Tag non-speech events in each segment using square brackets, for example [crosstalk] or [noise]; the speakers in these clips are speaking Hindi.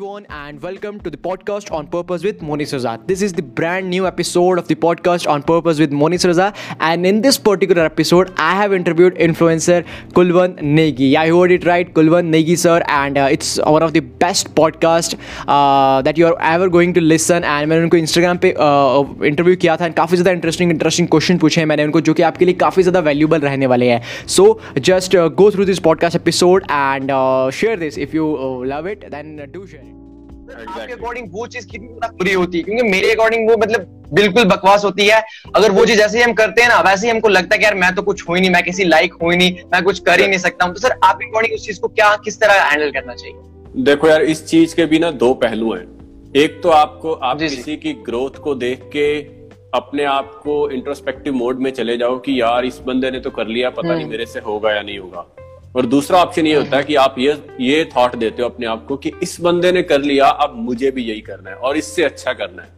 everyone, and welcome to the podcast on Purpose with Moni Raza. This is the brand new episode of the podcast on Purpose with Moni Raza, and in this particular episode, I have interviewed influencer Kulwan Negi. Yeah, you heard it right, Kulwan Negi sir, and uh, it's one of the best podcast uh, that you are ever going to listen. And मैंने उनको Instagram पे इंटरव्यू uh, किया था काफ़ी ज़्यादा इंटरेस्टिंग इंटरेस्टिंग क्वेश्चन पूछे हैं मैंने उनको जो कि आपके लिए काफ़ी ज़्यादा वैल्यूबल रहने वाले हैं so just go through this podcast episode and share this if you love it then do आपके अकॉर्डिंग वो चीज़ कितनी ज़्यादा बुरी होती है? क्योंकि मेरे अकॉर्डिंग वो मतलब बिल्कुल बकवास होती है। अगर वो चीज़ जैसे ही हम करते हैं ना वैसे ही हमको लगता है कि यार मैं तो कुछ हुई नहीं मैं किसी लाइक हुई नहीं मैं कुछ कर ही नहीं सकता हूँ। तो सर आपके अकॉर्डिंग उस चीज़ को क्या किस तरह हैंडल करना चाहिए? देखो यार इस चीज़ के भी ना दो पहलू हैं। एक तो आपको आप किसी की ग्रोथ को देख के अपने आप को इंट्रोस्पेक्टिव मोड में चले जाओ कि यार इस बंदे ने तो कर लिया पता नहीं हम्म। मेरे से होगा या नहीं होगा। और दूसरा ऑप्शन ये होता है कि आप ये ये थॉट देते हो अपने आप को कि इस बंदे ने कर लिया अब मुझे भी यही करना है और इससे अच्छा करना है।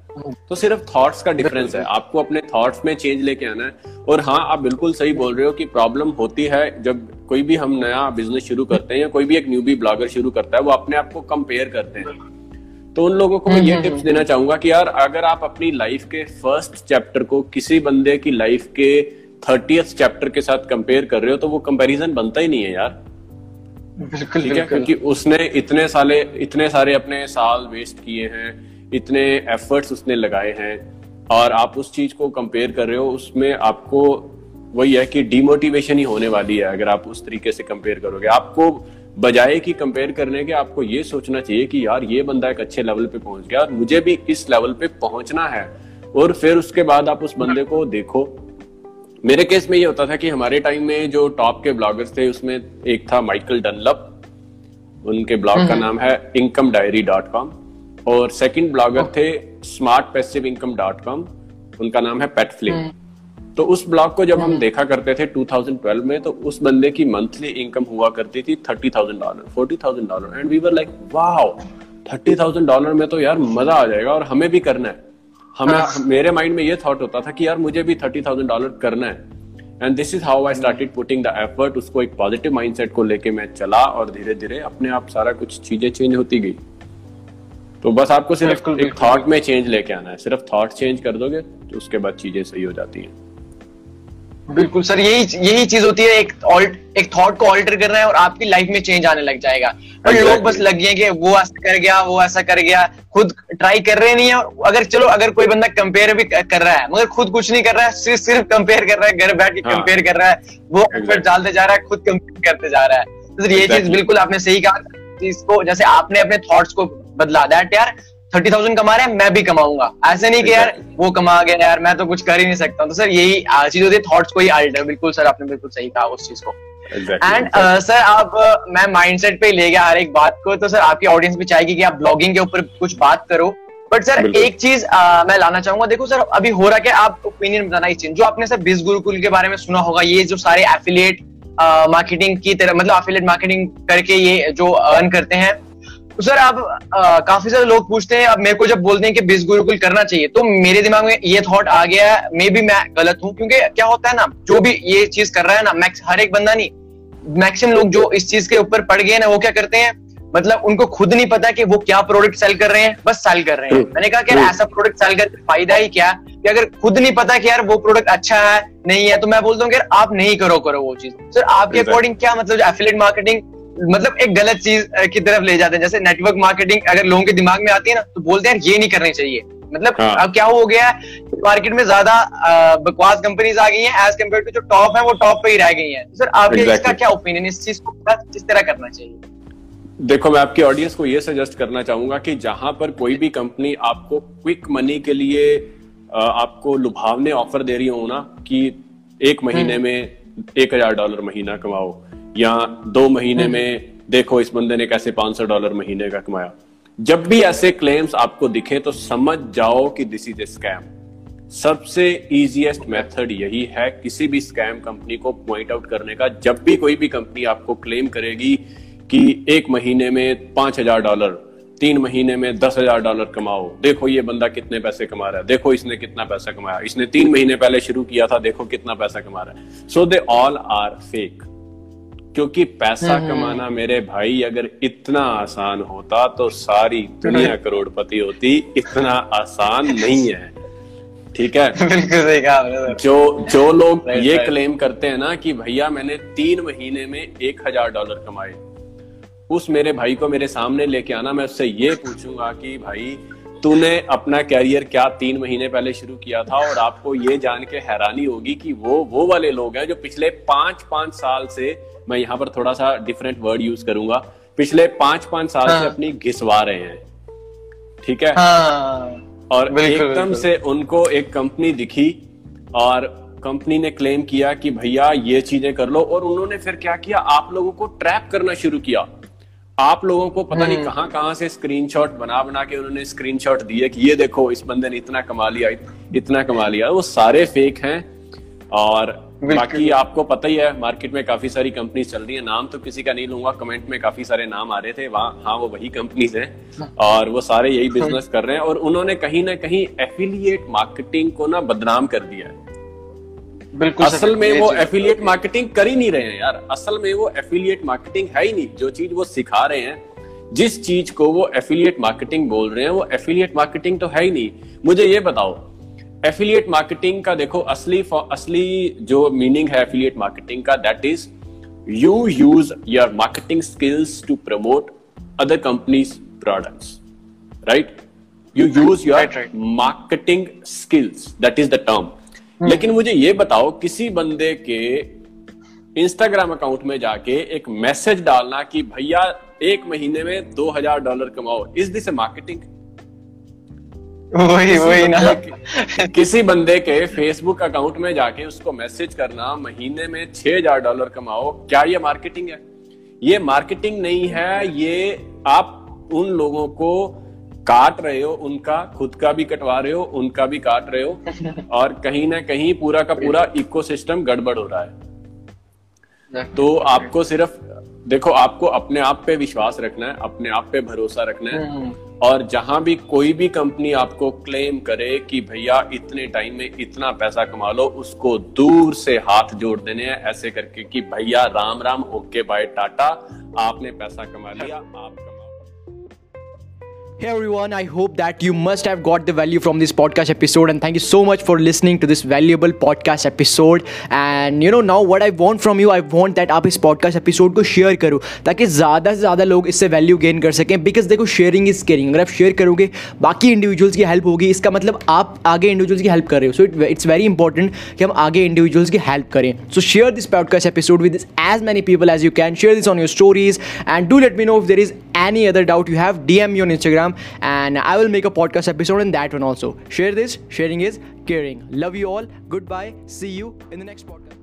तो सिर्फ़ थॉट्स का डिफरेंस है। आपको अपने थॉट्स में चेंज लेके आना है। और हाँ आप बिल्कुल सही बोल रहे हो कि प्रॉब्लम होती है जब कोई भी हम नया बिज़नेस शुरू करते हैं या कोई भी एक न्यूबी ब्लॉगर शुरू करता है वो अपने आप को कंपेयर करते हैं। तो उन लोगों को मैं ये टिप्स हम्म, हम्म, देना चाहूँगा कि यार अगर आप अपनी लाइफ के फ़र्स्ट चैप्टर को किसी बंदे की लाइफ के थर्टीथ चैप्टर के साथ कंपेयर कर रहे हो तो वो कंपैरिजन बनता ही नहीं है यार। बिल्कुल ठीक है? क्योंकि उसने इतने साले इतने सारे अपने साल वेस्ट किए हैं इतने एफर्ट्स उसने लगाए हैं और आप उस चीज़ को कंपेयर कर रहे हो उसमें आपको वही है कि डिमोटिवेशन ही होने वाली है अगर आप उस तरीके से कंपेयर करोगे। आपको बजाय कि कंपेयर करने के आपको ये सोचना चाहिए कि यार ये बंदा एक अच्छे लेवल पे पहुँच गया और मुझे भी इस लेवल पे पहुँचना है और फिर उसके बाद आप उस बंदे को देखो। मेरे केस में ये होता था कि हमारे टाइम में जो टॉप के ब्लॉगर्स थे उसमें एक था माइकल डनलप उनके ब्लॉग का हम्म। नाम है इनकम डायरी डॉट कॉम और सेकंड ब्लॉगर थे smart passive income dot com उनका नाम है पेट फ्लिप हम्म। तो उस ब्लॉग को जब हम हम्म। देखा करते थे 2012 में तो उस बंदे की मंथली इनकम हुआ करती थी thirty thousand dollar forty thousand dollar and we were like wow thirty thousand dollar में तो यार मज़ा आ जाएगा और हमें भी करना है। हमें हाँ. मेरे माइंड में ये थॉट होता था कि यार मुझे भी थर्टी थाउज़ेंड डॉलर करना है। And this is how I started putting the effort उसको एक पॉजिटिव माइंडसेट को लेके मैं चला और धीरे धीरे अपने आप सारा कुछ चीज़ें चेंज होती गई। तो बस आपको सिर्फ़ एक थॉट में चेंज लेके आना है। सिर्फ़ थॉट चेंज कर दोगे तो उसके बाद चीज़ें सही हो जाती हैं। बिल्कुल सर यही यही चीज़ होती है एक ऑल्ट एक थॉट को ऑल्टर करना है और आपकी लाइफ में चेंज आने लग जाएगा। और लोग बस लग गए कि वो ऐसा कर गया वो ऐसा कर गया खुद ट्राई कर रहे नहीं है अगर चलो अगर कोई बंदा कंपेयर भी कर रहा है मगर खुद कुछ नहीं कर रहा है सिर्फ़ सिर्फ़ कंपेयर कर रहा है घर बैठ के हाँ, कंपेयर कर रहा है वो एफर्ट डालते जा रहा है खुद कंपेयर करते जा रहा है। तो ये चीज़ बिल्कुल आपने सही कहा इसको जैसे आपने अपने थॉट्स को बदला दैट यार थर्टी थाउज़ेंड कमा रहे हैं मैं भी कमाऊँगा। ऐसे नहीं कि यार वो कमा गया यार मैं तो कुछ कर ही नहीं सकता तो सर यही चीज़ होती है थॉट्स को ही अल्टर बिल्कुल सर आपने बिल्कुल सही कहा उस चीज़ को। एंड सर आप मैं माइंडसेट पे ले गया हर एक बात को। तो सर आपकी ऑडियंस भी चाहेगी कि आप ब्लॉगिंग के ऊपर कुछ बात करो। बट सर एक चीज़ मैं लाना चाहूँगा देखो सर अभी हो रहा क्या आप ओपिनियन बताना इस चीज़। जो आपने सर बिज गुरुकुल के बारे में सुना होगा ये जो सारे एफिलिएट मार्केटिंग की तरह मतलब एफिलिएट मार्केटिंग करके ये जो अर्न करते हैं सर आप आ, काफ़ी सारे लोग पूछते हैं अब मेरे को जब बोलते हैं कि बिज गुरुकुल करना चाहिए तो मेरे दिमाग में ये थॉट आ गया है मे भी मैं गलत हूँ क्योंकि क्या होता है ना जो भी ये चीज़ कर रहा है ना मैक्स हर एक बंदा नहीं मैक्सिमम लोग जो इस चीज़ के ऊपर पड़ गए ना वो क्या करते हैं मतलब उनको खुद नहीं पता कि वो क्या प्रोडक्ट सेल कर रहे हैं बस सेल कर रहे हैं। मैंने कहा कि ऐसा प्रोडक्ट सेल कर फ़ायदा ही क्या कि अगर खुद नहीं पता कि यार वो प्रोडक्ट अच्छा है नहीं है तो मैं बोलता हूँ कि आप नहीं करो करो वो चीज़। सर आपके अकॉर्डिंग क्या मतलब एफिलेट मार्केटिंग मतलब एक गलत चीज़ की तरफ़ ले जाते हैं जैसे नेटवर्क मार्केटिंग अगर लोगों के दिमाग में आती है ना तो बोलते हैं ये नहीं करनी चाहिए मतलब हाँ. अब क्या हो गया है मार्केट में ज़्यादा बकवास कंपनीज़ आ गई हैं एज कंपेयर टू जो टॉप है वो टॉप पे ही रह गई हैं सर आपके exactly. इसका क्या ओपिनियन इस चीज़ को किस तरह करना चाहिए देखो मैं आपकी ऑडियंस को ये सजेस्ट करना चाहूँगा कि जहाँ पर कोई भी कंपनी आपको क्विक मनी के लिए आपको लुभावने ऑफ़र दे रही हो ना कि एक महीने हम्म। में एक हज़ार डॉलर महीना कमाओ या दो महीने हम्म। में देखो इस बंदे ने कैसे 500 डॉलर महीने का कमाया। जब भी ऐसे क्लेम्स आपको दिखे तो समझ जाओ कि दिस इज़ ए स्कैम सबसे इजीएस्ट मेथड यही है किसी भी स्कैम कंपनी को पॉइंट आउट करने का। जब भी कोई भी कंपनी आपको क्लेम करेगी कि एक महीने में पाँच हज़ार डॉलर तीन महीने में दस हज़ार डॉलर कमाओ। देखो ये बंदा कितने पैसे कमा रहा है। देखो इसने कितना पैसा कमाया। इसने तीन महीने पहले शुरू किया था देखो कितना पैसा कमा रहा है। So they all are fake क्योंकि पैसा कमाना मेरे भाई अगर इतना आसान होता तो सारी दुनिया [laughs] करोड़पति होती इतना आसान नहीं है। ठीक है? [laughs] जो जो लोग ये क्लेम करते हैं ना कि भैया मैंने तीन महीने में एक हज़ार डॉलर कमाए उस मेरे भाई को मेरे सामने लेके आना मैं उससे ये पूछूँगा कि भाई तूने अपना कैरियर क्या तीन महीने पहले शुरू किया था और आपको ये जान के हैरानी होगी कि वो वो वाले लोग हैं जो पिछले पाँच पाँच साल से मैं यहाँ पर थोड़ा सा डिफरेंट वर्ड यूज़ करूँगा पिछले पाँच पाँच साल हाँ। से। अपनी घिसवा रहे हैं। ठीक है? हाँ। और एकदम से उनको एक कंपनी दिखी और कंपनी ने क्लेम किया कि भैया ये चीज़ें कर लो और उन्होंने फिर क्या किया? आप लोगों को ट्रैप करना शुरू किया। आप लोगों को पता हम्म। नहीं कहाँ कहाँ से स्क्रीनशॉट बना बना के उन्होंने स्क्रीनशॉट दिए कि ये देखो इस बंदे ने इतना कमा लिया इतना कमा लिया। वो सारे फेक हैं और बाकी आपको पता ही है मार्केट में काफ़ी सारी कंपनीज़ चल रही है। नाम तो किसी का नहीं लूँगा कमेंट में काफ़ी सारे नाम आ रहे थे वहाँ हाँ वो वही कंपनीज़ हैं और वो सारे यही बिज़नेस कर रहे हैं और उन्होंने कहीं ना कहीं एफिलिएट मार्केटिंग को ना बदनाम कर दिया है। बिल्कुल असल में वो एफिलिएट मार्केटिंग कर ही नहीं रहे हैं यार। असल में वो एफिलिएट मार्केटिंग है ही नहीं। जो चीज़ वो सिखा रहे हैं जिस चीज़ को वो एफिलिएट मार्केटिंग बोल रहे हैं वो एफिलिएट मार्केटिंग तो है ही नहीं। मुझे ये बताओ एफिलिएट मार्केटिंग का देखो असली असली जो मीनिंग है एफिलिएट मार्केटिंग का that is you use your marketing skills to promote other companies products right you use your Right, right. Marketing skills that is the term लेकिन मुझे ये बताओ किसी बंदे के इंस्टाग्राम अकाउंट में जाके एक मैसेज डालना कि भैया एक महीने में दो हज़ार डॉलर कमाओ। इज़ दिस मार्केटिंग वही वही ना। किसी बंदे के फेसबुक अकाउंट में जाके उसको मैसेज करना महीने में छह हज़ार डॉलर कमाओ क्या ये मार्केटिंग है? ये मार्केटिंग नहीं है ये आप उन लोगों को काट रहे हो उनका खुद का भी कटवा रहे हो उनका भी काट रहे हो [laughs] और कहीं ना कहीं पूरा का पूरा इकोसिस्टम गड़बड़ हो रहा है। तो आपको सिर्फ़ देखो आपको अपने आप पे विश्वास रखना है अपने आप पे भरोसा रखना है। और जहाँ भी कोई भी कंपनी आपको क्लेम करे कि भैया इतने टाइम में इतना पैसा कमा लो उसको दूर से हाथ जोड़ देने हैं ऐसे करके कि भैया Ram Ram okay bye tata आपने पैसा कमा लिया आप कमाओ Hey everyone, I hope that you must have got the value from this podcast episode and thank you so much for listening to this valuable podcast episode and you know now what I want from you I want that आप इस podcast episode को share करो ताकि ज़्यादा से ज़्यादा लोग इससे value gain कर सकें because देखो sharing is caring अगर आप share करोगे बाकी individuals की help होगी इसका मतलब आप आगे individuals की help कर रहे हो so it, it's very important कि हम आगे individuals की help करें so share this podcast episode with as many people as you can share this on your stories and do let me know if there is any other doubt you have dm me on instagram and i will make a podcast episode on that one also. Share this. Sharing is caring. Love you all. Goodbye. See you in the next podcast